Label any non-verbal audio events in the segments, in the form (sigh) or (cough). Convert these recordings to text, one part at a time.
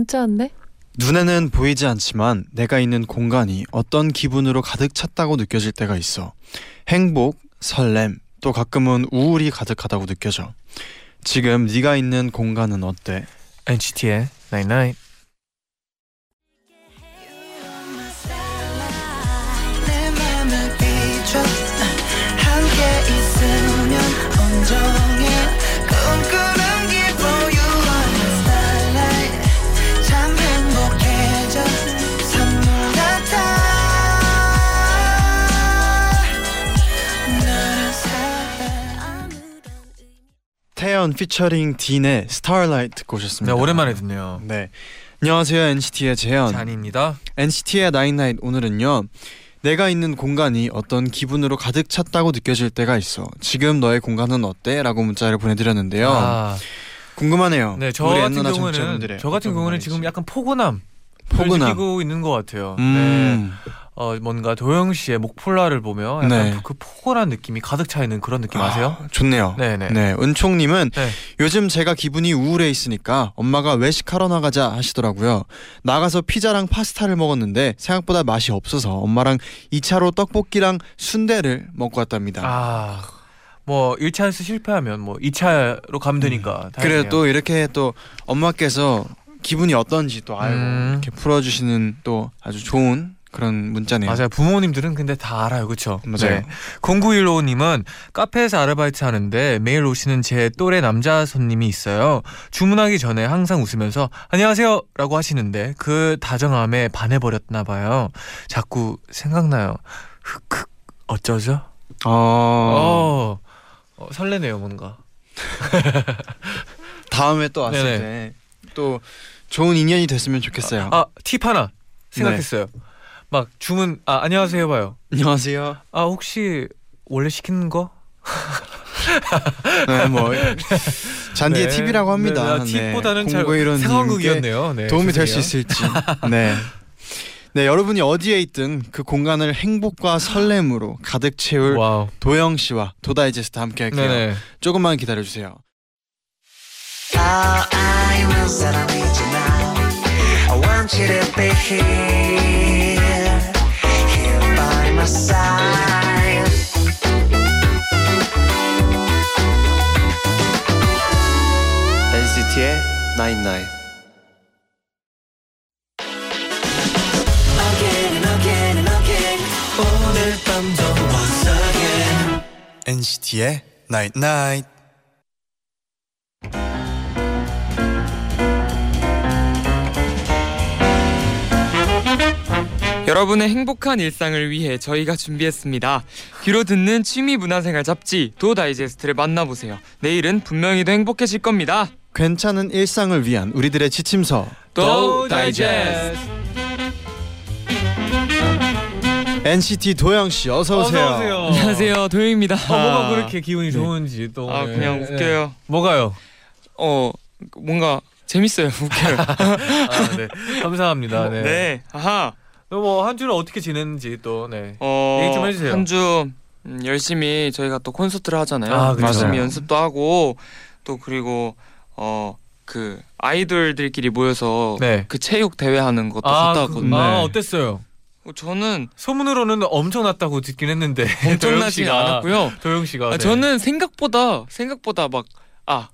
문자 왔네. 눈에는 보이지 않지만 내가 있는 공간이 어떤 기분으로 가득 찼다고 느껴질 때가 있어. 행복, 설렘, 또 가끔은 우울이 가득하다고 느껴져. 지금 네가 있는 공간은 어때? NCT의 Night Night. 내 맘을 비춰 함께 있으면 온종 태연 피처링 딘의 Starlight 듣고 네 오셨습니다. 오랜만에 듣네요. 네. 안녕하세요 NCT의 재현. 잔입니다. NCT의 나인나잇 오늘은요. 내가 있는 공간이 어떤 기분으로 가득 찼다고 느껴질 때가 있어. 지금 너의 공간은 어때? 라고 문자를 보내드렸는데요. 아, 궁금하네요. 네, 저 같은 경우는 저 같은 경우는. 지금 약간 포근함. 포근함. 느끼고 있는 것 같아요. 네, 음. 어 뭔가 도영 씨의 목폴라를 보면 약간 네. 그 포근한 느낌이 가득 차 있는 그런 느낌 아세요? 아, 좋네요. 네네. 네, 은총님은 네. 요즘 제가 기분이 우울해 있으니까 엄마가 외식하러 나가자 하시더라고요. 나가서 피자랑 파스타를 먹었는데 생각보다 맛이 없어서 엄마랑 2차로 떡볶이랑 순대를 먹고 왔답니다. 아, 뭐 1차에서 실패하면 뭐 2차로 가면 되니까. 그래 다행이네요. 또 이렇게 또 엄마께서 기분이 어떤지 또 알고 음. 이렇게 풀어주시는 또 아주 좋은 그런 문자네요. 맞아요. 부모님들은 근데 다 알아요. 그렇죠? 맞아요. 0915님은 카페에서 아르바이트 하는데 매일 오시는 제 또래 남자 손님이 있어요. 주문하기 전에 항상 웃으면서 안녕하세요 라고 하시는데 그 다정함에 반해버렸나 봐요. 자꾸 생각나요. 흑흑 어쩌죠? 어, 어, 어, 설레네요 뭔가. (laughs) 다음에 또 왔을. 때 또 좋은 인연이 됐으면 좋겠어요. 아 팁 하나 생각했어요. 막 주문 아 안녕하세요 해봐요. 안녕하세요. 아 혹시 원래 시키는 거? 네, 뭐 잔디의 네. 팁이라고 합니다. 네, 네, 팁보다는 잘 공고이런 상황극이었네요. 네, 도움이 될 수. 있을지. 네. 네, 여러분이 어디에 있든 그 공간을 행복과 설렘으로 가득 채울 와우. 도영 씨와 도다이제스트 함께 할게요. 네네. 조금만 기다려 주세요. My side. NCT의 Nine Nine. Again and again and again. 오늘 밤도 once again. NCT의 Night Night. 여러분의 행복한 일상을 위해 저희가 준비했습니다. 귀로 듣는 취미 문화생활 잡지 도 다이제스트를 만나보세요. 내일은 분명히 더 행복해질 겁니다. 괜찮은 일상을 위한 우리들의 지침서 도 다이제스트. NCT 도영 씨 어서 오세요. 어서 오세요. 안녕하세요, 도영입니다. 어, 뭐가 그렇게 기분이 좋은지 또. 아 네. 그냥 네. 웃겨요. 뭐가요? 어 뭔가 재밌어요. 웃겨요. (laughs) 아, 네. 감사합니다. 네. 네. 아하. 뭐한 주를 어떻게 지냈는지 또 네. 어, 얘기 좀 해주세요. 한주 음, 열심히 저희가 또 콘서트를 하잖아요. 아, 그렇죠. 열심히 맞아요. 연습도 하고 또 그리고 어 그 아이돌들끼리 모여서 네. 그 체육 대회 하는 것도 아, 갔다 그, 왔거든요. 아 네. 어땠어요? 어, 저는 소문으로는 엄청났다고 듣긴 했는데 (laughs) 엄청나지 않았고요. 도영 씨가 아, 네. 저는 생각보다 생각보다 막 아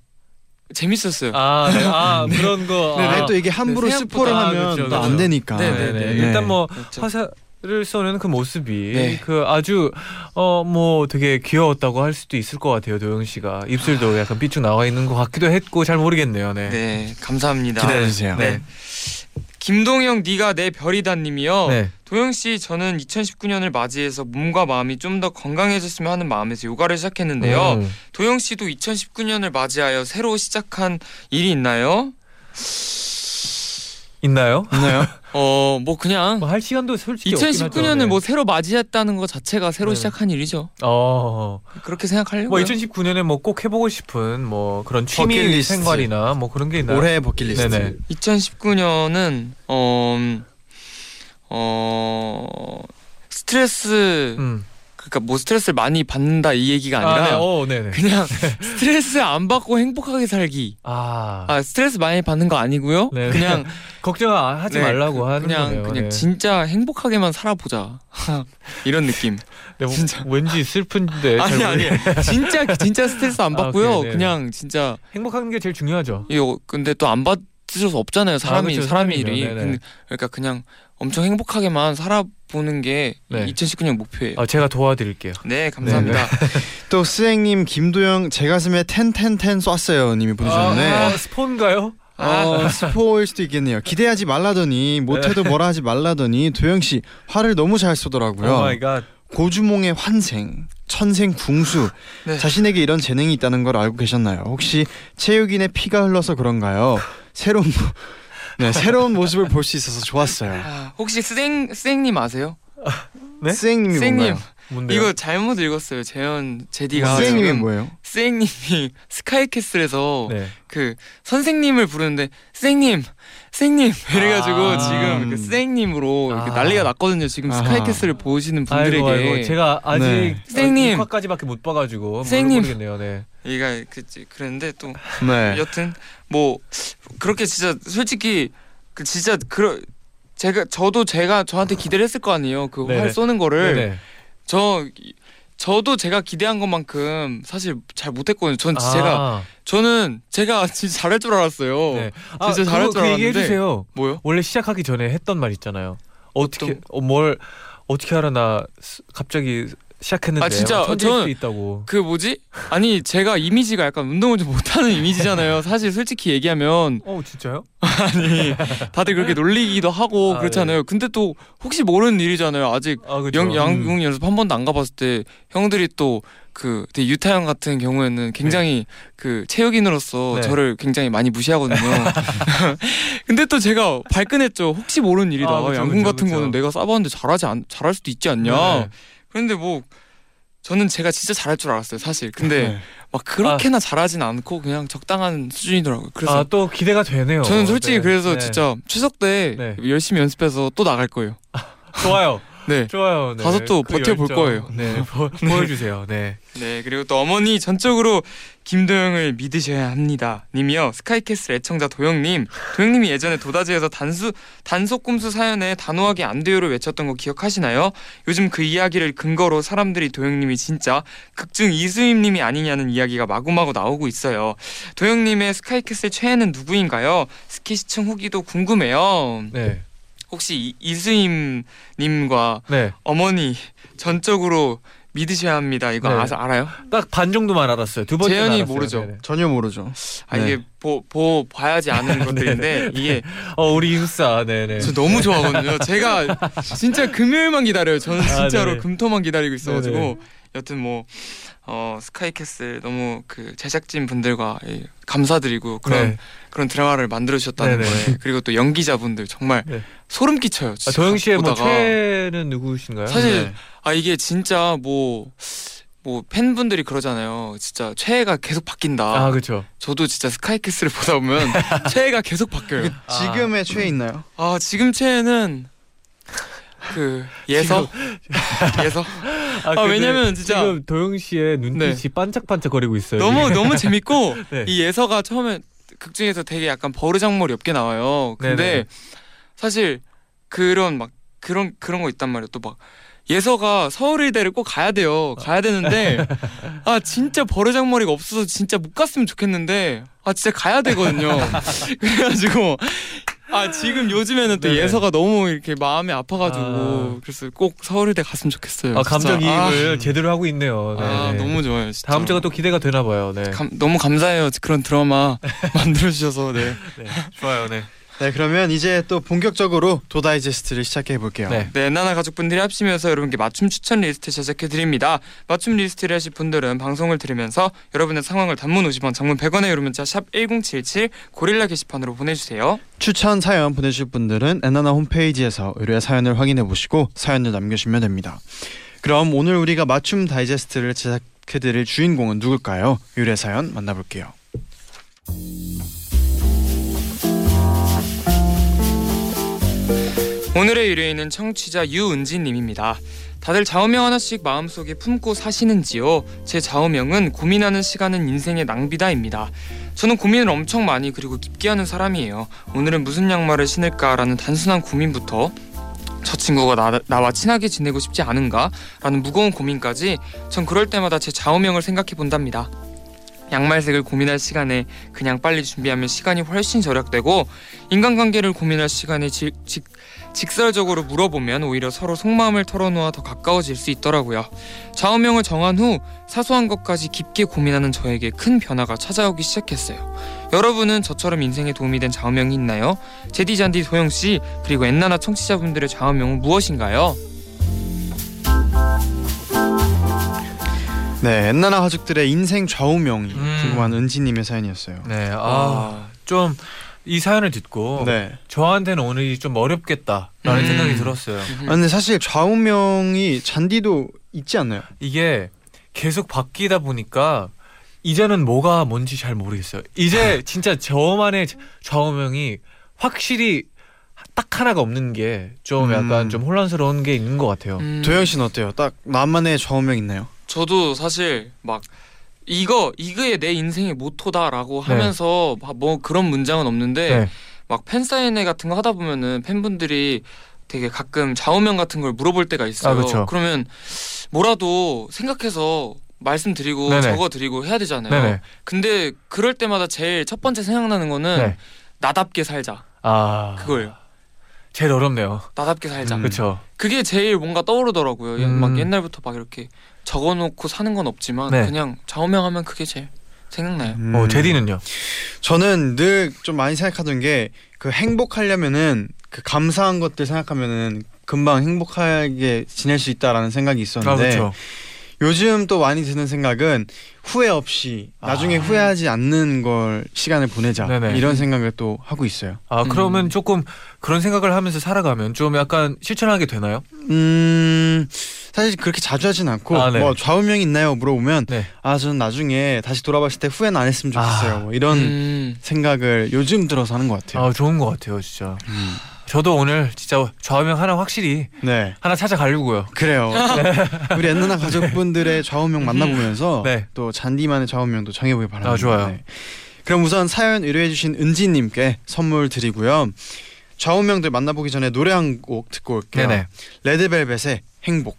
재밌었어요. 아, 네. 아 (laughs) 그런 거. 네, 아, 또 이게 함부로 네, 스포를 생각보다- 하면 아, 안. 되니까. 네, 네, 네. 네. 일단 뭐 그렇죠. 화살을 쏘는 그 모습이 네. 그 아주 어 뭐 되게 귀여웠다고 할 수도 있을 것 같아요 도영 씨가 입술도 약간 삐쭉 나와 있는 것 같기도 했고 잘 모르겠네요. 네. 네 감사합니다. 기대해 주세요. 네. 김동영 네가 내 별이다님이요. 네. 도영 씨 저는 2019년을 맞이해서 몸과 마음이 좀 더 건강해졌으면 하는 마음에서 요가를 시작했는데요. 음. 도영 씨도 2019년을 맞이하여 새로 시작한 일이 있나요? 있나요? 있나요? (laughs) 어 뭐 그냥 뭐 할 시간도 솔직히 없긴 하죠. 2019년을 네. 뭐 새로 맞이했다는 것 자체가 새로 네. 시작한 일이죠. 어. 그렇게 생각하려고요. 뭐 2019년에 뭐 꼭 해보고 싶은 뭐 그런 취미 버킷리스트. 생활이나 뭐 그런 게 있나요? 올해 버킷리스트. 네네. 2019년은 어, 음, 어 스트레스 음. 그러니까 뭐 스트레스를 많이 받는다 이 얘기가 아니라 아, 네. 어, 네네. 그냥 (laughs) 스트레스 안 받고 행복하게 살기. 아, 아 스트레스 많이 받는 거 아니고요. 네. 그냥 (laughs) 걱정하지 네, 말라고 그- 하는 그냥 거네요. 그냥 네. 진짜 행복하게만 살아보자 (laughs) 이런 느낌. 네, 뭐, 진짜. 왠지 슬픈데 아니 잘 아니 진짜 진짜 스트레스 안 아, 받고요. 네. 그냥 진짜 행복한 게 제일 중요하죠. 이거 근데 또안수 없잖아요. 사람이 그렇죠, 사람이 일이. 네네. 근데 그러니까 그냥 엄청 행복하게만 살아보는 게 네. 2019년 목표예요. 아, 제가 도와드릴게요. 네 감사합니다. (laughs) 또 스행님 김도영 제 가슴에 텐텐텐 쐈어요 님이 보내주셨는데 아, 스폰가요? 어, 스포일 수도 있겠네요. 기대하지 말라더니 못해도 뭐라 하지 말라더니 도영 씨 활을 너무 잘 쏘더라고요. oh my god. 고주몽의 환생, 천생 궁수. 네. 자신에게 이런 재능이 있다는 걸 알고 계셨나요? 혹시 체육인의 피가 흘러서 그런가요? 새로운 모- 네, 새로운 모습을 볼 수 있어서 좋았어요. 아, 혹시 스생 스생님 아세요? 네? 스행님이 스생님 뭔가요? 뭔데요? 이거 잘못 읽었어요. 재현 제디가 스행님이 지금 뭐예요? 스생님이 스카이캐슬에서 네. 그 선생님을 부르는데 스생님 스생님 이래가지고 (laughs) 아. 지금 그 이렇게 아. 난리가 났거든요. 지금 아하. 스카이캐슬을 보시는 분들에게 아이고, 아이고, 제가 아직 네. 선생님. 6화까지밖에 못 봐가지고 선생님. 모르겠네요. 네. 얘가 그 그랬는데 또 네. 여튼 뭐 그렇게 진짜 솔직히 그 진짜 그러 제가 저도 제가 저한테 기대를 했을 거 아니에요. 그 활. 쏘는 거를 네네. 저 저도 제가 기대한 것만큼 사실 잘 못했거든요. 전 아, 제가 저는 제가 (laughs) 진짜 잘할 줄 알았어요. 네. 진짜 잘할 줄 그 알았는데. 해주세요. 뭐요? 원래 시작하기 전에 했던 말 있잖아요. 어떻게 어, 뭘 어떻게 알아 나 스- 갑자기 시작했는데 아, 진짜 저는- 수 있다고. 그 뭐지? 아니 제가 이미지가 약간 운동을 좀 못하는 이미지잖아요. (laughs) 사실 솔직히 얘기하면 어 진짜요? (laughs) 아니 다들 그렇게 (laughs) 놀리기도 하고 아, 그렇잖아요. 근데 또 혹시 모르는 일이잖아요. 아직 아. 영, 양궁 연습 한 번도 안 가봤을 때 형들이 또그 유타 형 같은 경우에는 굉장히 그 체육인으로서 네. 저를 굉장히 많이 무시하거든요. 근데 또 제가 발끈했죠. 혹시 모르는 일이다. 아, 그쵸, 양궁 그쵸, 같은 그쵸. 거는 내가 쏴봤는데 잘하지 않, 잘할 수도 있지 않냐. 네. 그런데 뭐 저는 제가 진짜 잘할 줄 알았어요. 사실. 근데 네. 막 그렇게나 잘하진 않고 그냥 적당한 수준이더라고요. 그래서 아 또 기대가 되네요. 저는 솔직히 네. 그래서 네. 진짜 추석 때 네. 열심히 연습해서 또 나갈 거예요. (laughs) 좋아요. 네. (laughs) 좋아요. 네. 가서 또 그 버텨볼 열정. 거예요. 네, (laughs) 보, 보여주세요. 네. 네, 그리고 또 어머니 전적으로 김도영을 믿으셔야 합니다. 님이요. 스카이캐슬 애청자 도영님. 도영님이 예전에 도다지에서 단수 단속 꼼수 사연에 단호하게 안 돼요를 외쳤던 거 기억하시나요? 요즘 그 이야기를 근거로 사람들이 도영님이 진짜 극중 이수임님이 아니냐는 이야기가 마구마구 나오고 있어요. 도영님의 스카이캐슬 최애는 누구인가요? 스키 시청 후기도 궁금해요. 네. 혹시 이- 이수임님과 네. 어머니 전적으로 믿으셔야 합니다. 이거 네. 아, 알아요? 딱 반 정도만 알았어요. 두 번째 재현이 모르죠. 전혀 모르죠. 아 네. 이게 보, 보 봐야지 아는 (laughs) 것들인데 이게 (laughs) 어 우리 인싸. 네네. 저 너무 좋아하거든요. 제가 진짜 금요일만 기다려요. 저는 아, 진짜로 네네. 금토만 기다리고 있어가지고 네네. 여튼 뭐 어, 스카이캐슬 너무 그 제작진 분들과 예, 감사드리고 그런 네. 그런 드라마를 만들어 주셨다는 네네. 거에 그리고 또 연기자분들 정말 네. 소름 끼쳐요. 아, 도영 씨의 뭐 보다가. 최애는 누구신가요? 사실 네. 아 이게 진짜 뭐. 뭐 팬분들이 그러잖아요. 진짜 최애가 계속 바뀐다. 아 그렇죠. 저도 진짜 스카이캐슬을 (laughs) 보다 보면 최애가 계속 바뀌어요. 지금의 최애 있나요? 아 지금 최애는 그 예서 (laughs) 예서 아, 근데 왜냐면 진짜- 지금 도영 씨의 눈빛이 네. 반짝반짝 거리고 있어요. 너무 너무 재밌고 (laughs) 네. 이 예서가 처음에 극 중에서 되게 약간 버르장머리 없게 나와요. 근데 네네. 사실 그런 막 그런 그런 거 있단 말이에요. 또 막 예서가 서울의대를 꼭 가야 돼요. 가야 되는데 (laughs) 아 진짜 버르장머리가 없어서 진짜 못 갔으면 좋겠는데 아 진짜 가야 되거든요. (laughs) 그래가지고 아 지금 요즘에는 또 네네. 예서가 너무 이렇게 마음이 아파가지고 아. 그래서 꼭 서울의대 갔으면 좋겠어요. 아, 감정 진짜. 아, 이입을 제대로 하고 있네요. 네. 아 너무 좋아요. 진짜. 다음 주가 또 기대가 되나 봐요. 네. 감, 너무 감사해요. 그런 드라마 (laughs) 만들어 주셔서 네. 네. 좋아요. 네. 네 그러면 이제 또 본격적으로 도다이제스트를 시작해 볼게요. 네. 네, 엔나나 가족분들이 합치면서 여러분께 맞춤 추천 리스트 제작해 드립니다. 맞춤 리스트를 하실 분들은 방송을 들으면서 여러분의 상황을 단문 50원, 장문 100원의 유료 문자 샵 #1077 고릴라 게시판으로 보내주세요. 추천 사연 보내주실 분들은 엔나나 홈페이지에서 의뢰 사연을 확인해 보시고 사연을 남겨주시면 됩니다. 그럼 오늘 우리가 맞춤 다이제스트를 제작해 드릴 주인공은 누굴까요? 의뢰 사연 만나볼게요. 오늘의 의뢰인은 청취자 유은지님입니다. 다들 좌우명 하나씩 마음속에 품고 사시는지요? 제 좌우명은 고민하는 시간은 인생의 낭비다입니다. 저는 고민을 엄청 많이 그리고 깊게 하는 사람이에요. 오늘은 무슨 양말을 신을까라는 단순한 고민부터 저 친구가 나, 나와 친하게 지내고 싶지 않은가? 라는 무거운 고민까지 전 그럴 때마다 제 좌우명을 생각해 본답니다. 양말색을 고민할 시간에 그냥 빨리 준비하면 시간이 훨씬 절약되고 인간관계를 고민할 시간에 직, 직, 직설적으로 물어보면 오히려 서로 속마음을 털어놓아 더 가까워질 수 있더라고요. 좌우명을 정한 후 사소한 것까지 깊게 고민하는 저에게 큰 변화가 찾아오기 시작했어요. 여러분은 저처럼 인생에 도움이 된 좌우명이 있나요? 제디 잔디 도영 씨 그리고 엔나나 청취자분들의 좌우명은 무엇인가요? 네, 엔나나 가족들의 인생 좌우명이 음. 궁금한 은지님의 사연이었어요. 네. 아, 좀 이 사연을 듣고 네. 저한테는 오늘이 좀 어렵겠다라는 음. 생각이 들었어요. 아, 근데 사실 좌우명이 잔디도 있지 않나요? 이게 계속 바뀌다 보니까 이제는 뭐가 뭔지 잘 모르겠어요. 이제 (laughs) 진짜 저만의 좌우명이 확실히 딱 하나가 없는 게 좀 약간 음. 좀 혼란스러운 게 있는 것 같아요. 음, 도영 씨는 어때요? 딱 나만의 좌우명 있나요? 저도 사실 막 이거 이게 내 인생의 모토다라고 네. 하면서 막뭐 그런 문장은 없는데 네. 막 팬사인회 같은 거 하다 보면은 팬분들이 되게 가끔 좌우명 같은 걸 물어볼 때가 있어요. 아, 그쵸. 그러면 뭐라도 생각해서 말씀드리고 네네. 적어드리고 해야 되잖아요. 네네. 근데 그럴 때마다 제일 첫 번째 생각나는 거는 네. 나답게 살자. 아 그거예요. 제일 어렵네요. 나답게 살자. 음. 그렇죠. 그게 제일 뭔가 떠오르더라고요. 음. 막 옛날부터 막 이렇게 적어놓고 사는 건 없지만 네. 그냥 좌우명하면 그게 제일 생각나요. 음. 어 제디는요? 저는 늘 좀 많이 생각하던 게 그 행복하려면은 그 감사한 것들 생각하면은 금방 행복하게 지낼 수 있다라는 생각이 아 있었는데 그렇죠. 요즘 또 많이 드는 생각은 후회 없이 나중에 아. 후회하지 않는 걸 시간을 보내자 네네. 이런 생각을 또 하고 있어요. 아 그러면 음. 조금 그런 생각을 하면서 살아가면 좀 약간 실천하게 되나요? 음 사실 그렇게 자주 하진 않고 아, 네. 뭐 좌우명 있나요 물어보면 네. 아 저는 나중에 다시 돌아봤을 때 후회는 안 했으면 좋겠어요. 아. 뭐 이런 음. 생각을 요즘 들어서 하는 것 같아요. 아 좋은 것 같아요, 진짜. 음. 저도 오늘 진짜 좌우명 하나 확실히 네. 하나 찾아가려고요. 그래요. (laughs) 우리 엔나나 가족분들의 좌우명 만나보면서 네. 또 잔디만의 좌우명도 정해보기 바랍니다. 아, 좋아요. 네. 그럼 우선 사연 의뢰해주신 은지님께 선물 드리고요. 좌우명들 만나보기 전에 노래 한 곡 듣고 올게요. 네네. 레드벨벳의 행복.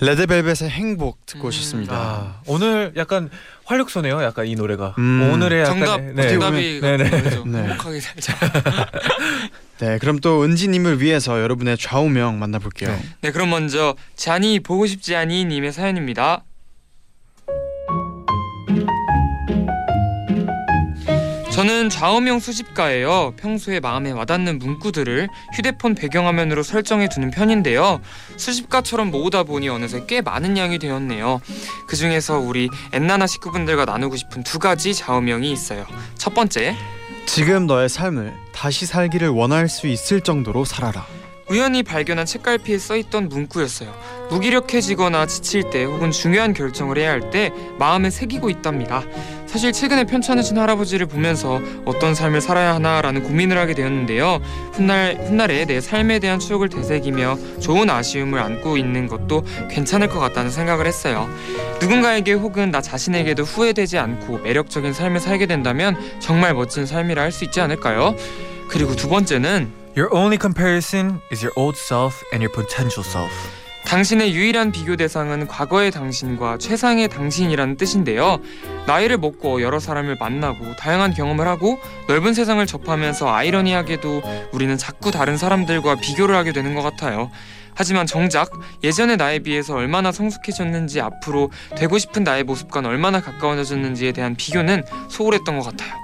레드벨벳의 행복 듣고 음. 오셨습니다. 아, 오늘 약간 활력소네요. 약간 이 노래가 음. 오늘의 약간 정답 네. 정답이 네, 네. 그거죠. (laughs) 네. 행복하게 살자. (laughs) 네, 그럼 또 은지님을 위해서 여러분의 좌우명 만나볼게요. 네. 네, 그럼 먼저 잔이 보고 싶지 않이 님의 사연입니다. 저는 좌우명 수집가예요. 평소에 마음에 와닿는 문구들을 휴대폰 배경화면으로 설정해 두는 편인데요. 수집가처럼 모으다 보니 어느새 꽤 많은 양이 되었네요. 그 중에서 우리 엔나나 식구분들과 나누고 싶은 두 가지 좌우명이 있어요. 첫 번째, 지금 너의 삶을 다시 살기를 원할 수 있을 정도로 살아라. 우연히 발견한 책갈피에 써있던 문구였어요. 무기력해지거나 지칠 때 혹은 중요한 결정을 해야 할 때 마음에 새기고 있답니다. 사실 최근에 편찮으신 할아버지를 보면서 어떤 삶을 살아야 하나라는 고민을 하게 되었는데요. 훗날 훗날에 내 삶에 대한 추억을 되새기며 좋은 아쉬움을 안고 있는 것도 괜찮을 것 같다는 생각을 했어요. 누군가에게 혹은 나 자신에게도 후회되지 않고 매력적인 삶을 살게 된다면 정말 멋진 삶이라 할 수 있지 않을까요? 그리고 두 번째는 Your only comparison is your old self and your potential self. 당신의 유일한 비교 대상은 과거의 당신과 최상의 당신이라는 뜻인데요. 나이를 먹고 여러 사람을 만나고 다양한 경험을 하고 넓은 세상을 접하면서 아이러니하게도 우리는 자꾸 다른 사람들과 비교를 하게 되는 것 같아요. 하지만 정작 예전의 나에 비해서 얼마나 성숙해졌는지 앞으로 되고 싶은 나의 모습과는 얼마나 가까워졌는지에 대한 비교는 소홀했던 것 같아요.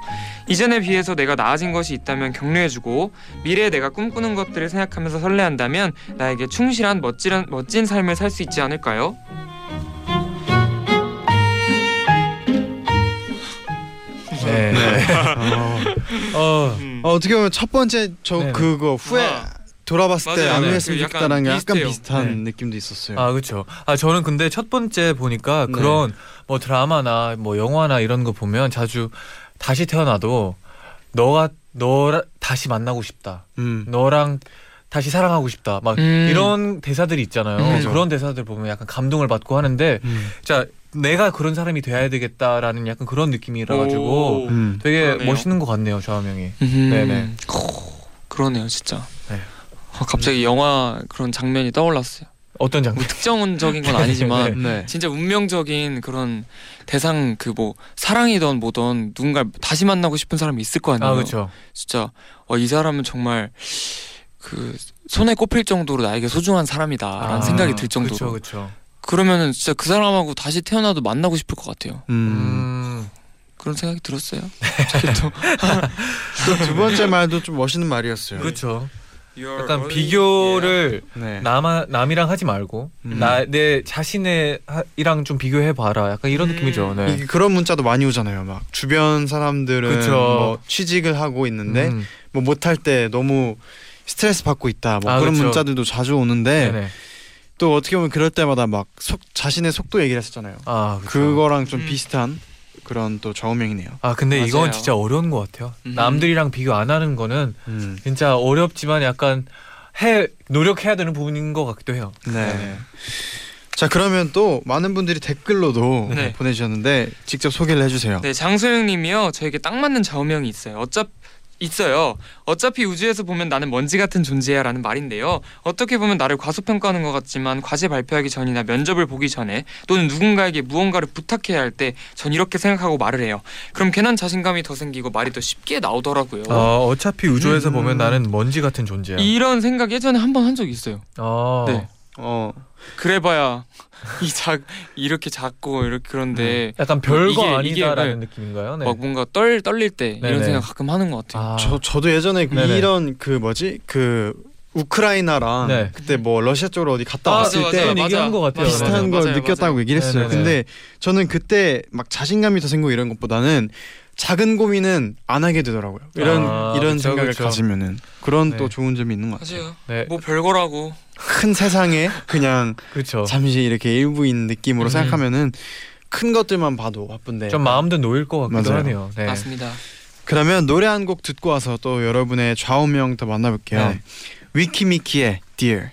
이전에 비해서 내가 나아진 것이 있다면 격려해주고 미래에 내가 꿈꾸는 것들을 생각하면서 설레한다면 나에게 충실한 멋진 멋진 삶을 살 수 있지 않을까요? 네. (laughs) 어, 음. 어, 어떻게 보면 첫 번째 저 네네. 그거 후에 아. 돌아봤을 때 맞아요. 안 네. 그 약간 좋겠다는 게 약간. 비슷한 네. 느낌도 있었어요. 아 그렇죠. 아 저는 근데 첫 번째 보니까 네. 그런 뭐 드라마나 뭐 영화나 이런 거 보면 자주 다시 태어나도 너가 너라 다시 만나고 싶다. 음. 너랑 다시 사랑하고 싶다. 막 음. 이런 대사들이 있잖아요. 음. 그런 대사들 보면 약간 감동을 받고 하는데 음. 자 내가 그런 사람이 돼야 되겠다라는 약간 그런 느낌이라 가지고 오. 음. 되게 그러네요. 멋있는 것 같네요, 좌명이. 음. 네네. 오, 그러네요, 진짜. 네. 어, 갑자기 영화 그런 장면이 떠올랐어요. 어떤 장면? 뭐 특정적인 건 아니지만 (laughs) 네. 진짜 운명적인 그런 대상 그 뭐 사랑이던 뭐던 누군가 다시 만나고 싶은 사람이 있을 거 아니에요. 아 그렇죠. 진짜 어, 이 사람은 정말 그 손에 꼽힐 정도로 나에게 소중한 사람이다라는 아, 생각이 들 정도로. 그렇죠, 그렇죠. 그러면은 진짜 그 사람하고 다시 태어나도 만나고 싶을 것 같아요. 음. 음. 그런 생각이 들었어요. (laughs) 또 (laughs) 두 번째 말도 좀 멋있는 말이었어요. 그렇죠. 약간 비교를 네. 남 남이랑 하지 말고 음. 나내 자신의 하- 이랑 좀 비교해 봐라. 약간 이런 음. 느낌이죠. 네. 이게 그런 문자도 많이 오잖아요. 막 주변 사람들은. 뭐 취직을 하고 있는데 음. 뭐 못할 때 너무 스트레스 받고 있다. 뭐 아, 그런 그쵸. 문자들도 자주 오는데 네네. 또 어떻게 보면 그럴 때마다 막 속, 자신의 속도 얘기를 했었잖아요. 아. 그거랑 좀 음. 비슷한 그런 또 좌우명이네요. 아 근데 이건 맞아요. 진짜 어려운 것 같아요. 음. 남들이랑 비교 안 하는 거는 음. 진짜 어렵지만 약간 해 노력해야 되는 부분인 것 같기도 해요. 네. 자 그러면 또 많은 분들이 댓글로도 네. 보내주셨는데 직접 소개를 해주세요. 네, 장소영님이요. 저에게 딱 맞는 좌우명이 있어요. 어차 있어요. 어차피 우주에서 보면 나는 먼지 같은 존재야라는 말인데요. 어떻게 보면 나를 과소평가하는 것 같지만 과제 발표하기 전이나 면접을 보기 전에 또는 누군가에게 무언가를 부탁해야 할 때 전 이렇게 생각하고 말을 해요. 그럼 괜한 자신감이 더 생기고 말이 더 쉽게 나오더라고요. 어, 어차피 우주에서 음. 보면 나는 먼지 같은 존재야. 이런 생각 예전에 한 번 한 적이 있어요. 어. 네. 어. 그래봐야 (laughs) 이 작 이렇게 작고 이렇게 그런데 약간 별거 이게- 이게, 아니다라는 네. 느낌인가요? 네. 막 뭔가 떨 떨릴 때 네네. 이런 생각 가끔 하는 것 같아요. 아, 저 저도 예전에 네네. 이런 그 뭐지 그 우크라이나랑 네. 그때 뭐 러시아 쪽으로 어디 갔다 아, 왔을 맞아, 때 맞아, 얘기한 것 같아요. 비슷한 네네. 걸 맞아요, 느꼈다고 맞아요. 얘기를 했어요. 네네네. 근데 저는 그때 막 자신감이 더 생기고 이런 것보다는 작은 고민은 안 하게 되더라고요. 이런 아, 이런 그쵸, 생각을 그쵸. 가지면은 그런 네. 또 좋은 점이 있는 것 같아요. 맞아요. 네. 뭐 별거라고. 큰 세상에 그냥 그렇죠. 잠시 이렇게 일부인 느낌으로 음. 생각하면은 큰 것들만 봐도 바쁜데. 좀 마음도 놓일 것 같기도 맞아요. 하네요. 네. 맞습니다. 그러면 노래 한 곡 듣고 와서 또 여러분의 좌우명 더 만나볼게요. 네. 위키미키의 Dear.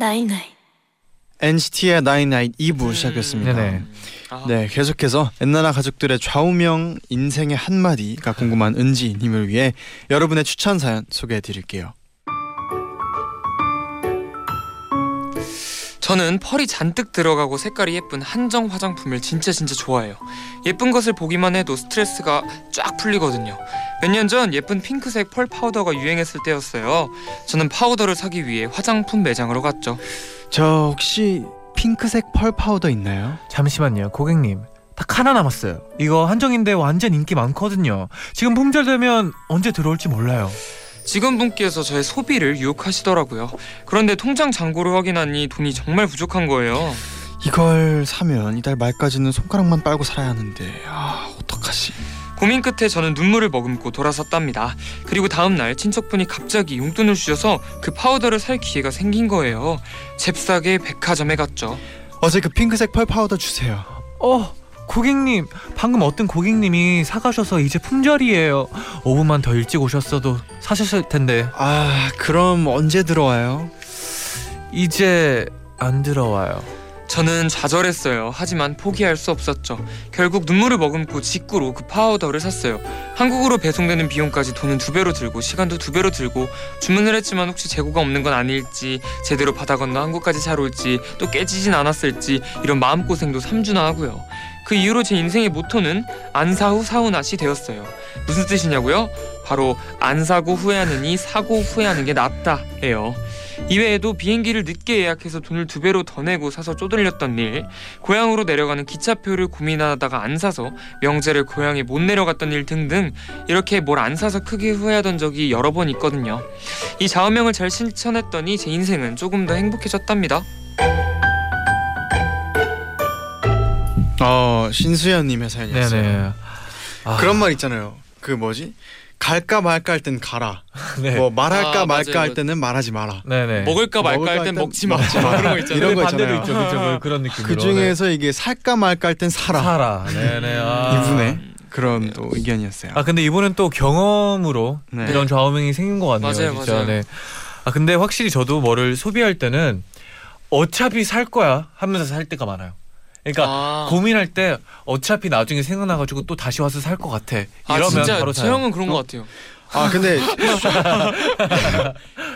night night NCT의 night night 2부 시작했습니다. 네네. 아, 네, 계속해서 엔나나 가족들의 좌우명 인생의 한마디가 궁금한 은지님을 위해 여러분의 추천 사연 소개해 드릴게요. 저는 pearl이 잔뜩 들어가고 색깔이 예쁜 한정 화장품을 진짜 진짜 좋아해요. 예쁜 것을 보기만 해도 스트레스가 쫙 풀리거든요. 몇 년 전 예쁜 핑크색 pearl 파우더가 유행했을 때였어요. 저는 파우더를 사기 위해 화장품 매장으로 갔죠. 저 혹시 핑크색 펄 파우더 있나요? 잠시만요, 고객님. 딱 하나 남았어요. 이거 한정인데 완전 인기 많거든요. 지금 품절되면 언제 들어올지 몰라요. 직원분께서 저의 소비를 유혹하시더라고요. 그런데 통장 잔고를 확인하니 돈이 정말 부족한 거예요. 이걸 사면 이달 말까지는 손가락만 빨고 살아야 하는데 아 어떡하지? 고민 끝에 저는 눈물을 머금고 돌아섰답니다. 그리고 다음 날 친척분이 갑자기 용돈을 주셔서 그 파우더를 살 기회가 생긴 거예요. 잽싸게 백화점에 갔죠. 어제 그 핑크색 펄 파우더 주세요. 어 고객님 방금 어떤 고객님이 사가셔서 이제 품절이에요 5분만 더 일찍 오셨어도 사셨을 텐데 아 그럼 언제 들어와요? 이제 안 들어와요 저는 좌절했어요. 하지만 포기할 수 없었죠. 결국 눈물을 머금고 직구로 그 파우더를 샀어요. 한국으로 배송되는 비용까지 돈은 두 배로 들고 시간도 두 배로 들고 주문을 했지만 혹시 재고가 없는 건 아닐지 제대로 바다 건너 한국까지 잘 올지 또 깨지진 않았을지 이런 마음고생도 3주나 하고요. 그 이후로 제 인생의 모토는 안 사후 사후낫이 되었어요. 무슨 뜻이냐고요? 바로 안 사고 후회하느니 사고 후회하는 게 낫다예요. 이외에도 비행기를 늦게 예약해서 돈을 두 배로 더 내고 사서 쪼들렸던 일, 고향으로 내려가는 기차표를 고민하다가 안 사서 명제를 고향에 못 내려갔던 일 등등 이렇게 뭘 안 사서 크게 후회하던 적이 여러 번 있거든요. 이 좌우명을 잘 실천했더니 제 인생은 조금 더 행복해졌답니다. 어 신수연님의 사연이었어요. 네네 아, 그런 말 있잖아요. 그 뭐지? 갈까 말까 할 땐 가라. (laughs) 네. 뭐 말할까 아, 말까 맞아요. 할 때는 말하지 마라. 네네 먹을까 말까 먹을까 할할땐땐 먹지 마. 먹지 마. 그런 거 있잖아요. 이런 거 반대도 있잖아요. 있죠 그죠 그- 그런 느낌으로 그 중에서 이게 살까 말까 할땐 살아. 살아 (laughs) 네네 아. 이분의 그런 또 의견이었어요. 아 근데 이분은 또 경험으로 네. 이런 좌우명이 생긴 것 같네요. 맞아요, 진짜. 맞아요. 네. 아 근데 확실히 저도 뭐를 소비할 때는 어차피 살 거야 하면서 살 때가 많아요. 그러니까 아. 고민할 때 어차피 나중에 생각나가지고 또 다시 와서 살 것 같아. 아 이러면 진짜 바로 사요. 형은 그런 것 같아요. 아 근데 (laughs)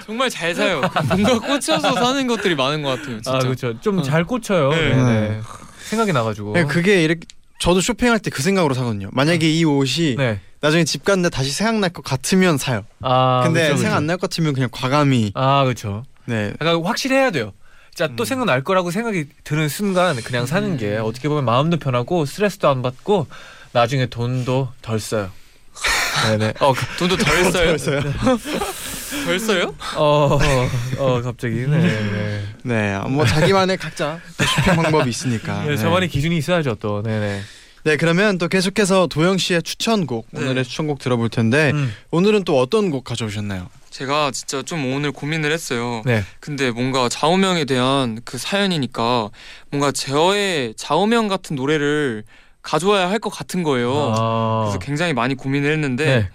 정말 잘 사요. 뭔가 꽂혀서 사는 것들이 많은 것 같아요. 진짜. 아 그렇죠. 좀 잘 꽂혀요. 네. 네. 네. 네. 생각이 나가지고. 그냥 그게 이렇게 저도 쇼핑할 때 그 생각으로 사거든요. 만약에 이 옷이 네. 나중에 집 갔는데 다시 생각날 것 같으면 사요. 아 근데 그쵸, 그쵸. 생각 안 날 것 같으면 그냥 과감히 아 그렇죠. 네. 약간 확실해야 돼요. 자또 음. 생각날 거라고 생각이 드는 순간 그냥 사는 게 어떻게 보면 마음도 편하고 스트레스도 안 받고 나중에 돈도 덜 써요. (laughs) 네네. 어, 그- 돈도 덜 써요. 벌써요. (laughs) 덜 써요? 어, 어, 어 갑자기. 네. 네. 네, 뭐 자기만의 각자 또 쇼핑 방법이 있으니까. (laughs) 네, 저만의 기준이 있어야죠 또. 네네. 네, 그러면 또 계속해서 도영 씨의 추천곡 네. 오늘의 추천곡 들어볼 텐데 음, 오늘은 또 어떤 곡 가져오셨나요? 제가 진짜 좀 오늘 고민을 했어요. 네. 근데 뭔가 좌우명에 대한 그 사연이니까 뭔가 저의 좌우명 같은 노래를 가져와야 할 것 같은 거예요. 아. 그래서 굉장히 많이 고민을 했는데 네.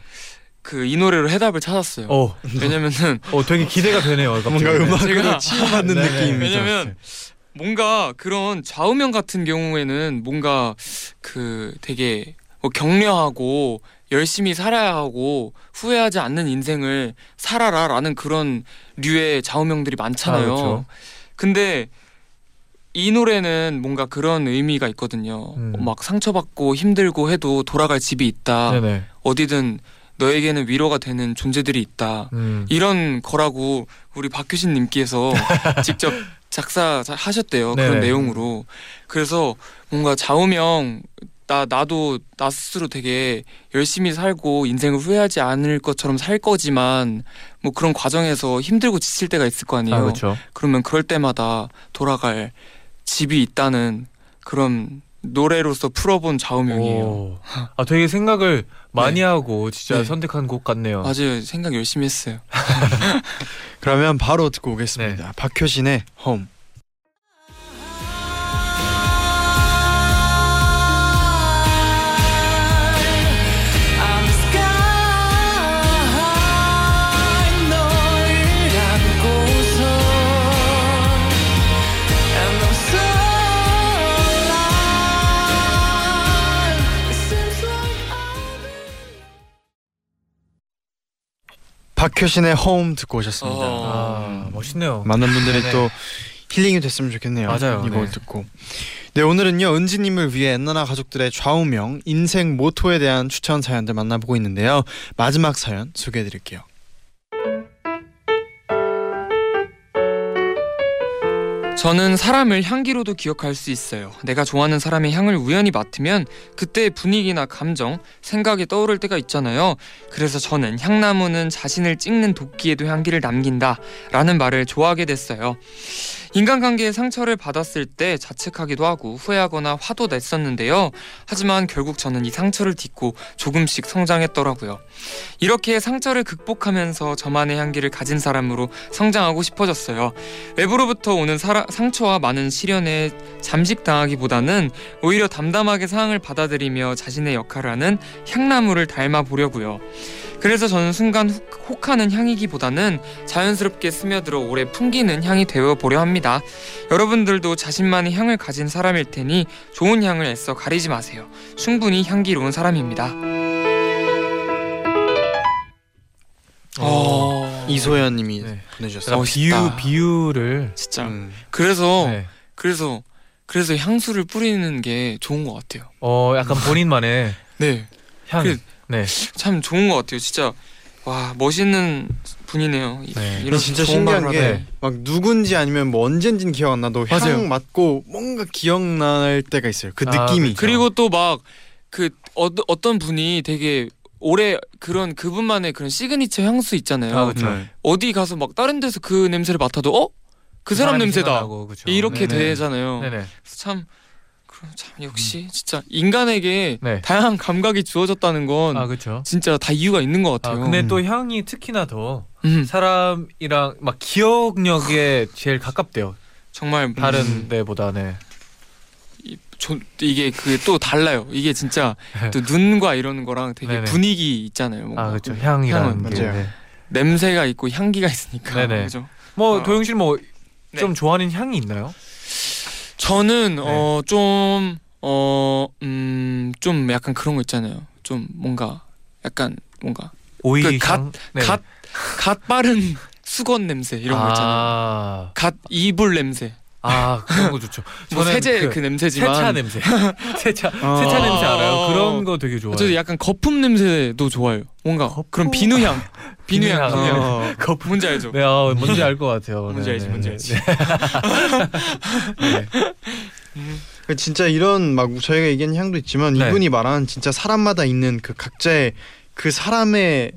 그이 노래로 해답을 찾았어요. 어, 왜냐면은 어, 되게 기대가 되네요. (laughs) 뭔가 음악으로 치유받는 네네. 느낌이 왜냐면 뭔가 그런 좌우명 같은 경우에는 뭔가 그 되게 뭐 격려하고 열심히 살아야 하고 후회하지 않는 인생을 살아라라는 그런 류의 좌우명들이 많잖아요. 아, 그렇죠. 근데 이 노래는 뭔가 그런 의미가 있거든요. 음. 막 상처받고 힘들고 해도 돌아갈 집이 있다. 네네. 어디든 너에게는 위로가 되는 존재들이 있다. 음. 이런 거라고 우리 박효신 님께서 (laughs) 직접 작사 자- 하셨대요. 그런 네네. 내용으로. 그래서 뭔가 좌우명 나 나도 나 스스로 되게 열심히 살고 인생을 후회하지 않을 것처럼 살 거지만 뭐 그런 과정에서 힘들고 지칠 때가 있을 거 아니에요. 아, 그렇죠. 그러면 그럴 때마다 돌아갈 집이 있다는 그런 노래로서 풀어본 좌우명이에요. 오. 아, 되게 생각을 많이 하고 진짜 네. 선택한 곡 같네요. 맞아요. 생각 열심히 했어요. (laughs) 그러면 바로 듣고 오겠습니다. 네. 박효신의 홈. 박효신의 홈 듣고 오셨습니다. 어. 아, 멋있네요. 많은 분들이 네네. 또 힐링이 됐으면 좋겠네요. 맞아요. 이곡 네. 듣고. 네 오늘은요 은지님을 위해 엔나나 가족들의 좌우명 인생 모토에 대한 추천 사연들 만나보고 있는데요 마지막 사연 소개해드릴게요. 저는 사람을 향기로도 기억할 수 있어요. 내가 좋아하는 사람의 향을 우연히 맡으면 그때 분위기나 감정, 생각이 떠오를 때가 있잖아요. 그래서 저는 향나무는 자신을 찍는 도끼에도 향기를 남긴다 라는 말을 좋아하게 됐어요. 인간관계에 상처를 받았을 때 자책하기도 하고 후회하거나 화도 냈었는데요. 하지만 결국 저는 이 상처를 딛고 조금씩 성장했더라고요. 이렇게 상처를 극복하면서 저만의 향기를 가진 사람으로 성장하고 싶어졌어요. 외부로부터 오는 사라, 상처와 많은 시련에 잠식당하기보다는 오히려 담담하게 상황을 받아들이며 자신의 역할을 하는 향나무를 닮아 보려고요. 그래서 저는 순간 혹- 혹하는 향이기보다는 자연스럽게 스며들어 오래 풍기는 향이 되어 보려 합니다. 여러분들도 자신만의 향을 가진 사람일 테니 좋은 향을 애써 가리지 마세요. 충분히 향기로운 사람입니다. 어... 이소연님이 네. 보내주셨어요. 비유 비유를 진짜 음. 그래서 네. 그래서 그래서 향수를 뿌리는 게 좋은 것 같아요. 어 약간 본인만의 네, 향. 그- 네. 참 좋은 것 같아요. 진짜 와 멋있는 분이네요. 이- 네. 이런 진짜 신기한 게. 막 누군지 아니면 뭐 언젠진 기억 안 나도 맞아요. 향 맡고 뭔가 기억날 때가 있어요. 그 아, 느낌이. 그리고 또 막 그 어 떤 분이 되게 오래 그런 그분만의 그런 시그니처 향수 있잖아요. 아. 네. 어디 가서 막 다른 데서 그 냄새를 맡아도 어? 그 사람 냄새다. 생각나고, 그쵸. 이렇게 네네. 되잖아요. 네네. 참 참 역시 진짜 인간에게 네. 다양한 감각이 주어졌다는 건 아 그렇죠. 진짜 다 이유가 있는 것 아 같아요. 근데 음. 또 향이 특히나 더 음, 사람이랑 막 기억력에 제일 가깝대요. 정말 다른 음, 데보다는. 이- 저, 이게 그 또 달라요. 이게 진짜 또 눈과 이러는 거랑 되게 네네. 분위기 있잖아요. 뭔가. 아 그렇죠. 향이라는 향은 게. 맞아요. 네. 냄새가 있고 향기가 있으니까. 네네. 그죠? 뭐 어. 도영 씨는 뭐 좀 네. 좋아하는 향이 있나요? 저는 네. 어 좀 어 음 좀 약간 그런 거 있잖아요. 좀 뭔가 약간 뭔가 오이 그 갓-. 네. 갓갓 빠른 수건 냄새 이런 거 있잖아요. 아, 갓 이불 냄새. 아 그런 거 좋죠. (laughs) 뭐 세제 그, 그 냄새지만 세차 냄새. (laughs) 세차 어. 세차 냄새 알아요? 어. 그런 거 되게 좋아요. 저 약간 거품 냄새도 좋아요. 뭔가 거품? 그런 비누향. (laughs) 비누향. 비누향. 비누향. 어, 거품. 뭔지 알죠? 네, 아, 뭔지 알 것 같아요. 뭔지 네, 알지, 네, 뭔지 네. 알지. 네. 그 진짜 이런 막 저희가 얘기한 향도 있지만 네. 이분이 말하는 진짜 사람마다 있는 그 각자의 그 사람의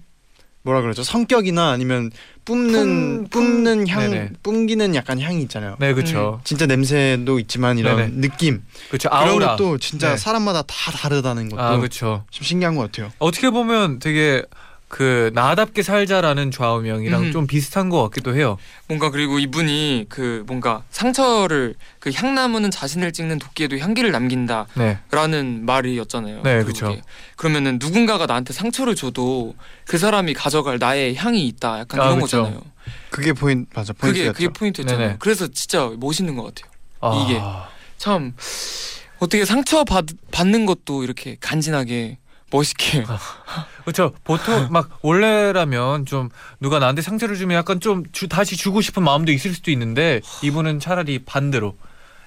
뭐라 그러죠 성격이나 아니면 뿜는 품- 품- 뿜는 향 네네. 뿜기는 약간 향이 있잖아요. 네, 그렇죠. 진짜 냄새도 있지만 이런 네네. 느낌 그렇죠. 그런 아우라. 것도 진짜 네. 사람마다 다 다르다는 것도 아, 그렇죠. 좀 신기한 것 같아요. 어떻게 보면 되게 그 나답게 살자라는 좌우명이랑 음. 좀 비슷한 것 같기도 해요. 뭔가 그리고 이분이 그 뭔가 상처를 그 향나무는 자신을 찍는 도끼에도 향기를 남긴다라는 네. 말이었잖아요. 네, 그게. 그쵸. 그러면은 누군가가 나한테 상처를 줘도 그 사람이 가져갈 나의 향이 있다. 약간 아, 그런 그쵸. 거잖아요. 그게 포인트 맞아 그게 포인트였죠. 그게 포인트였잖아요. 네네. 그래서 진짜 멋있는 것 같아요. 아, 이게. 참 어떻게 상처 받, 받는 것도 이렇게 간지나게 멋있게 그렇죠. 보통 (laughs) 막 원래라면 좀 누가 나한테 상처를 주면 약간 좀 주, 다시 주고 싶은 마음도 있을 수도 있는데 이분은 차라리 반대로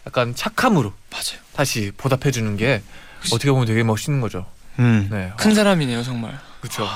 약간 착함으로 맞아요. 다시 보답해 주는 게 어떻게 보면 되게 멋있는 거죠. 음. 네. 큰 사람이네요 정말. 그렇죠.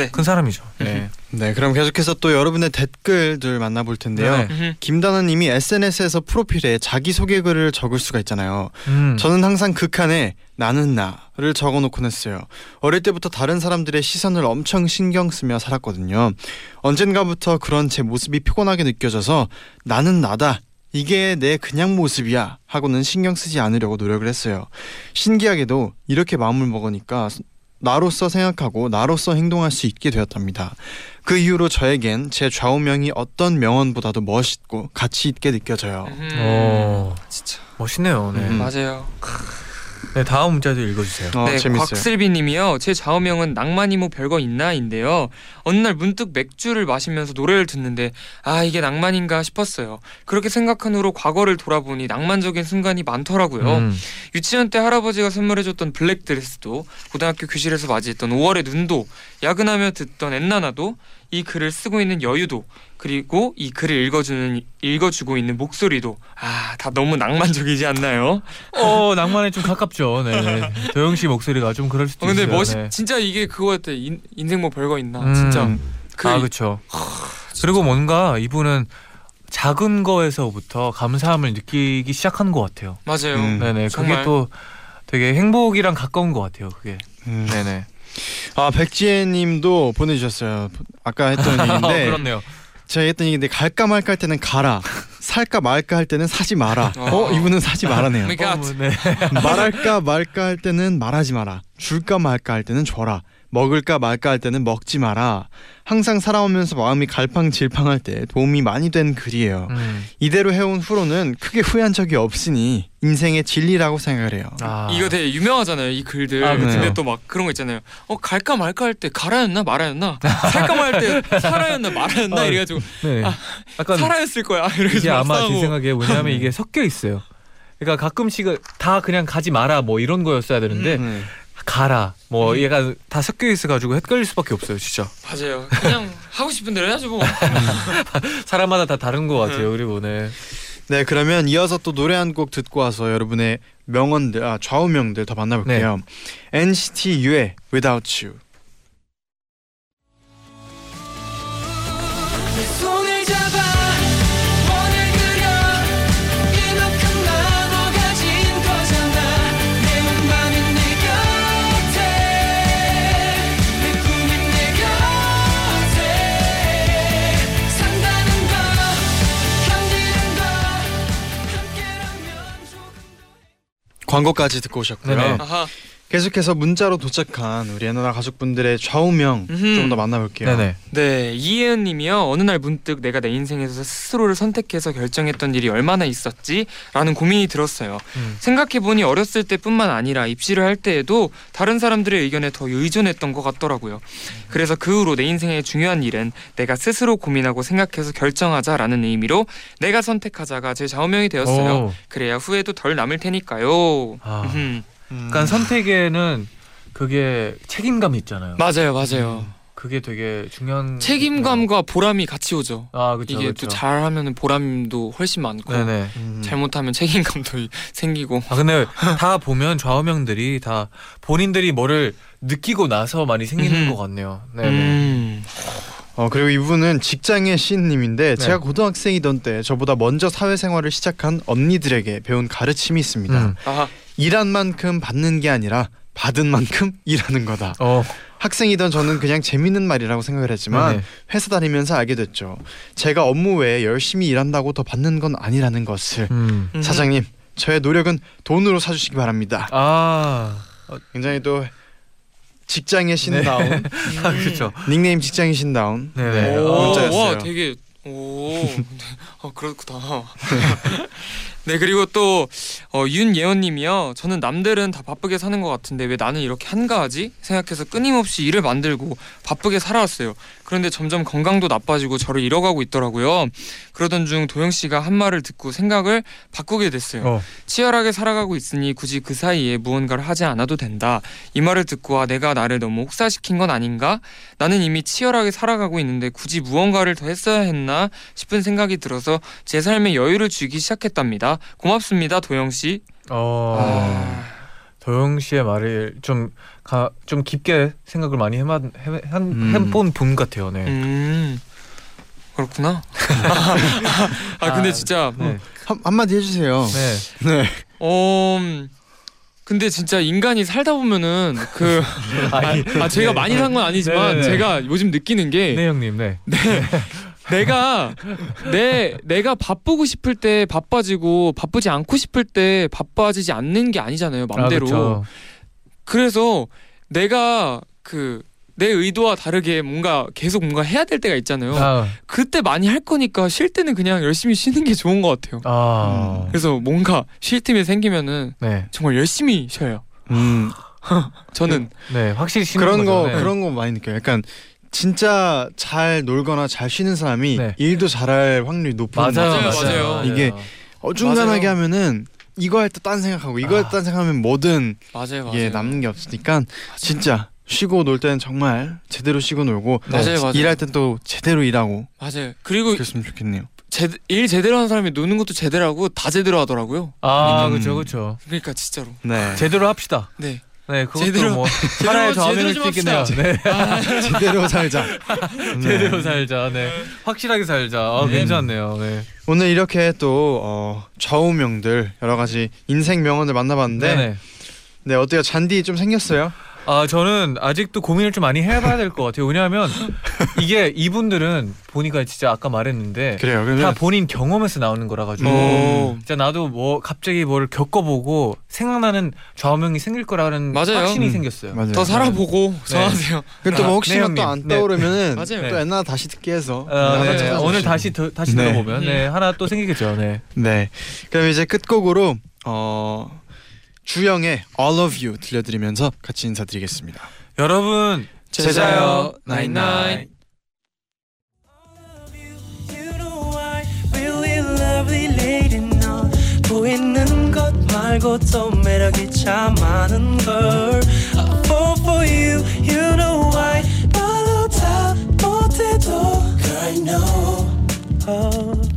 네. 큰 사람이죠. 네. 네 그럼 계속해서 또 여러분의 댓글들 만나볼 텐데요. 네네. 음흠. 김다나님이 SNS에서 프로필에 자기 소개 글을 적을 수가 있잖아요. 음. 저는 항상 그 칸에 나는 나를 적어놓곤 했어요. 어릴 때부터 다른 사람들의 시선을 엄청 신경 쓰며 살았거든요. 언젠가부터 그런 제 모습이 피곤하게 느껴져서 나는 나다. 이게 내 그냥 모습이야 하고는 신경 쓰지 않으려고 노력을 했어요. 신기하게도 이렇게 마음을 먹으니까 나로서 생각하고 나로서 행동할 수 있게 되었답니다. 그 이후로 저에겐 제 좌우명이 어떤 명언보다도 멋있고 가치 있게 느껴져요. 음흠. 어, 진짜 멋있네요. 네. 음. 맞아요. 네, 다음 문자도 읽어주세요. 어, 네, 재밌어요. 곽슬비님이요. 제 좌우명은 낭만이모 별거 있나인데요. 어느 날 문득 맥주를 마시면서 노래를 듣는데 아 이게 낭만인가 싶었어요. 그렇게 생각한 후로 과거를 돌아보니 낭만적인 순간이 많더라고요. 음. 유치원 때 할아버지가 선물해줬던 블랙 드레스도 고등학교 교실에서 맞이했던 5월의 눈도 야근하며 듣던 엔나나도 이 글을 쓰고 있는 여유도 그리고 이 글을 읽어주는 읽어주고 있는 목소리도 아 다 너무 낭만적이지 않나요? 어, 낭만에 좀 가깝죠. 네. 도영 씨 목소리가 좀 그럴 수도 어, 근데 있어요. 멋있 네. 진짜 이게 그거였대 인, 인생 뭐 별거 있나 음. 진짜 그 아 그렇죠. 그리고 뭔가 이분은 작은 거에서부터 감사함을 느끼기 시작하는 것 같아요. 맞아요. 음. 네네. 정말. 그게 또 되게 행복이랑 가까운 것 같아요. 그게. 음. 네네. 아 백지혜님도 보내주셨어요. 아까 했던 (laughs) 얘기인데 그렇네요. 제가 했던 얘기인데 갈까 말까 할 때는 가라, 살까 말까 할 때는 사지 마라. 어 이분은 사지 말라네요. 그러니까 어, 뭐, 네. 말할까 말까 할 때는 말하지 마라. 줄까 말까 할 때는 줘라. 먹을까 말까 할 때는 먹지 마라. 항상 살아오면서 마음이 갈팡질팡할 때 도움이 많이 된 글이에요. 음. 이대로 해온 후로는 크게 후회한 적이 없으니 인생의 진리라고 생각을 해요. 아. 이거 되게 유명하잖아요 이 글들 아, 그쵸. 근데 또 막 그런 거 있잖아요 어 갈까 말까 할 때 가라였나 말아였나 살까 말때 살아였나 말아였나 아, 이래가지고 네. 아, 약간 살아였을 거야 이게 아마 제. 생각에 뭐냐면 이게 섞여 있어요. 그러니까 가끔씩은 다 그냥 가지 마라 뭐 이런 거였어야 되는데 음. 가라. 뭐 얘가 다 섞여 있어가지고 헷갈릴 수밖에 없어요 진짜. 맞아요. 그냥 (laughs) 하고 싶은 대로 해야죠 뭐. (laughs) 사람마다 다 다른 것 같아요 그리고 네 네 그러면 이어서 또 노래 한 곡 듣고 와서 여러분의 명언들 아 좌우명들 더 만나볼게요. NCT U의 Without You. 광고까지 듣고 오셨고요. 네네. 아하 계속해서 문자로 도착한 우리 애너나 가족분들의 좌우명. 좀 더 만나볼게요. 네네 네, 이혜은 님이요. 어느 날 문득 내가 내 인생에서 스스로를 선택해서 결정했던 일이 얼마나 있었지? 라는 고민이 들었어요. 음. 생각해보니 어렸을 때뿐만 아니라 입시를 할 때에도 다른 사람들의 의견에 더 의존했던 것 같더라고요. 그래서 그 후로 내 인생의 중요한 일은 내가 스스로 고민하고 생각해서 결정하자라는 의미로 내가 선택하자가 제 좌우명이 되었어요. 오. 그래야 후회도 덜 남을 테니까요. 아. 음흠. 음. 그러니까 선택에는 그게 책임감이 있잖아요 맞아요, 맞아요. 그게 되게 중요한 책임감과 보람이 같이 오죠. 아 그렇죠 이게 또 잘하면 보람도 훨씬 많고 네네 음. 잘못하면 책임감도 생기고 아 근데 다 보면 좌우명들이 다 본인들이 뭐를 느끼고 나서 많이 생기는 음흠. 것 같네요 네네 음. 어 그리고 이분은 직장의 시인님인데 네. 제가 고등학생이던 때 저보다 먼저 사회생활을 시작한 언니들에게 배운 가르침이 있습니다. 음. 일한 만큼 받는 게 아니라 받은 만큼 (laughs) 일하는 거다. 어 학생이던 저는 그냥 재밌는 말이라고 생각을 했지만 네네. 회사 다니면서 알게 됐죠. 제가 업무 외에 열심히 일한다고 더 받는 건 아니라는 것을 음. 음. 사장님 저의 노력은 돈으로 사주시기 바랍니다. 아, 굉장히 또 직장의 신다운 아 그렇죠 닉네임 직장의 신다운 네네. 오, 어, 문자였어요. 와 되게 오 네. (laughs) 어, 그렇구나 (laughs) 네 그리고 또 어, 윤예원님이요. 저는 남들은 다 바쁘게 사는 것 같은데 왜 나는 이렇게 한가하지? 생각해서 끊임없이 일을 만들고 바쁘게 살아왔어요 그런데 점점 건강도 나빠지고 저를 잃어가고 있더라고요 그러던 중 도영 씨가 한 말을 듣고 생각을 바꾸게 됐어요 어. 치열하게 살아가고 있으니 굳이 그 사이에 무언가를 하지 않아도 된다. 이 말을 듣고 아 내가 나를 너무 혹사시킨 건 아닌가? 나는 이미 치열하게 살아가고 있는데 굳이 무언가를 더 했어야 했나 싶은 생각이 들어서 제 삶에 여유를 주기 시작했답니다. 고맙습니다, 도영 씨. 어. 아, 도영 씨의 말을 좀, 가, 좀 깊게 생각을 많이 해만, 해, 한, 음. 해본 분 같아요. 네. 음. 그렇구나. (laughs) 아 근데 아, 진짜 네. 한, 한마디 해주세요. 네. 네. 어 음, 근데 진짜 인간이 살다 보면은 그 (laughs) 아 제가 많이 산 건 아니지만 네, 네. 제가 요즘 느끼는 게 네, 형님. 네. 내가 내 내가 바쁘고 싶을 때 바빠지고 바쁘지 않고 싶을 때 바빠지지 않는 게 아니잖아요 맘대로 아. 그래서 내가 그 내 의도와 다르게 뭔가 계속 뭔가 해야 될 때가 있잖아요 아, 그때 많이 할 거니까 쉴 때는 그냥 열심히 쉬는 게 좋은 것 같아요 아. 그래서 뭔가 쉴 틈이 생기면은 네. 정말 열심히 쉬어요 음, (laughs) 저는 네. 확실히 쉬는 그런 거 거죠. 네. 그런 거 많이 느껴요. 약간 진짜 잘 놀거나 잘 쉬는 사람이 네. 일도 잘할 확률이 높은 것 맞아요. 맞아요, 맞아요. 이게 어중간하게 맞아요. 하면은 이거 할 때 딴 생각하고 이거 할때 아. 딴 생각하면 뭐든 맞아요 맞아요 이게 남는 게 없으니까 진짜 쉬고 놀 때는 정말 제대로 쉬고 놀고 맞아요, 맞아요. 일할 땐 또 제대로 일하고 맞아요 그리고 그랬으면 좋겠네요. 제, 일 제대로 하는 사람이 노는 것도 제대로 하고 다 제대로 하더라고요 아, 음. 그렇죠. 그렇죠. 그러니까 진짜로 네. 제대로 합시다. 네 네, 그것도 제대로- 뭐 하나의 제대로 좌면일 좀수 있겠네요. 합시다. 네. (laughs) 제대로 살자. 제대로 네. 살자. 네. 확실하게 살자. 아, 네. 괜찮네요. 네. 오늘 이렇게 또 어, 좌우명들 여러 가지 인생 명언을 만나봤는데 네네. 네 어때요? 잔디 좀 생겼어요? 아 저는 아직도 고민을 좀 많이 해봐야 될 것 같아요. 왜냐하면 이게 이분들은 보니까 진짜 아까 말했는데 그래요. 다 그러면 본인 경험에서 나오는 거라 가지고 오. 진짜 나도 뭐 갑자기 뭘 겪어보고 생각나는 좌우명이 생길 거라는 맞아요. 확신이 음. 생겼어요. 맞아요. 더 살아보고 정하세요. 근데 또 아, 뭐 혹시나 네, 또 형님. 안 네. 떠오르면은 (laughs) 맞아요. 또 옛날 다시 듣기 해서 아, 네. 찾아주시면. 오늘 다시 더, 다시 네. 들어보면 네, 하나 또 생기겠죠. 네. 네. 그럼 이제 끝곡으로 어 주영의 All of You 들려드리면서 같이 인사드리겠습니다. 여러분 제자요 나인나인 fall for you, you know why 말로 다 못해도 I know oh.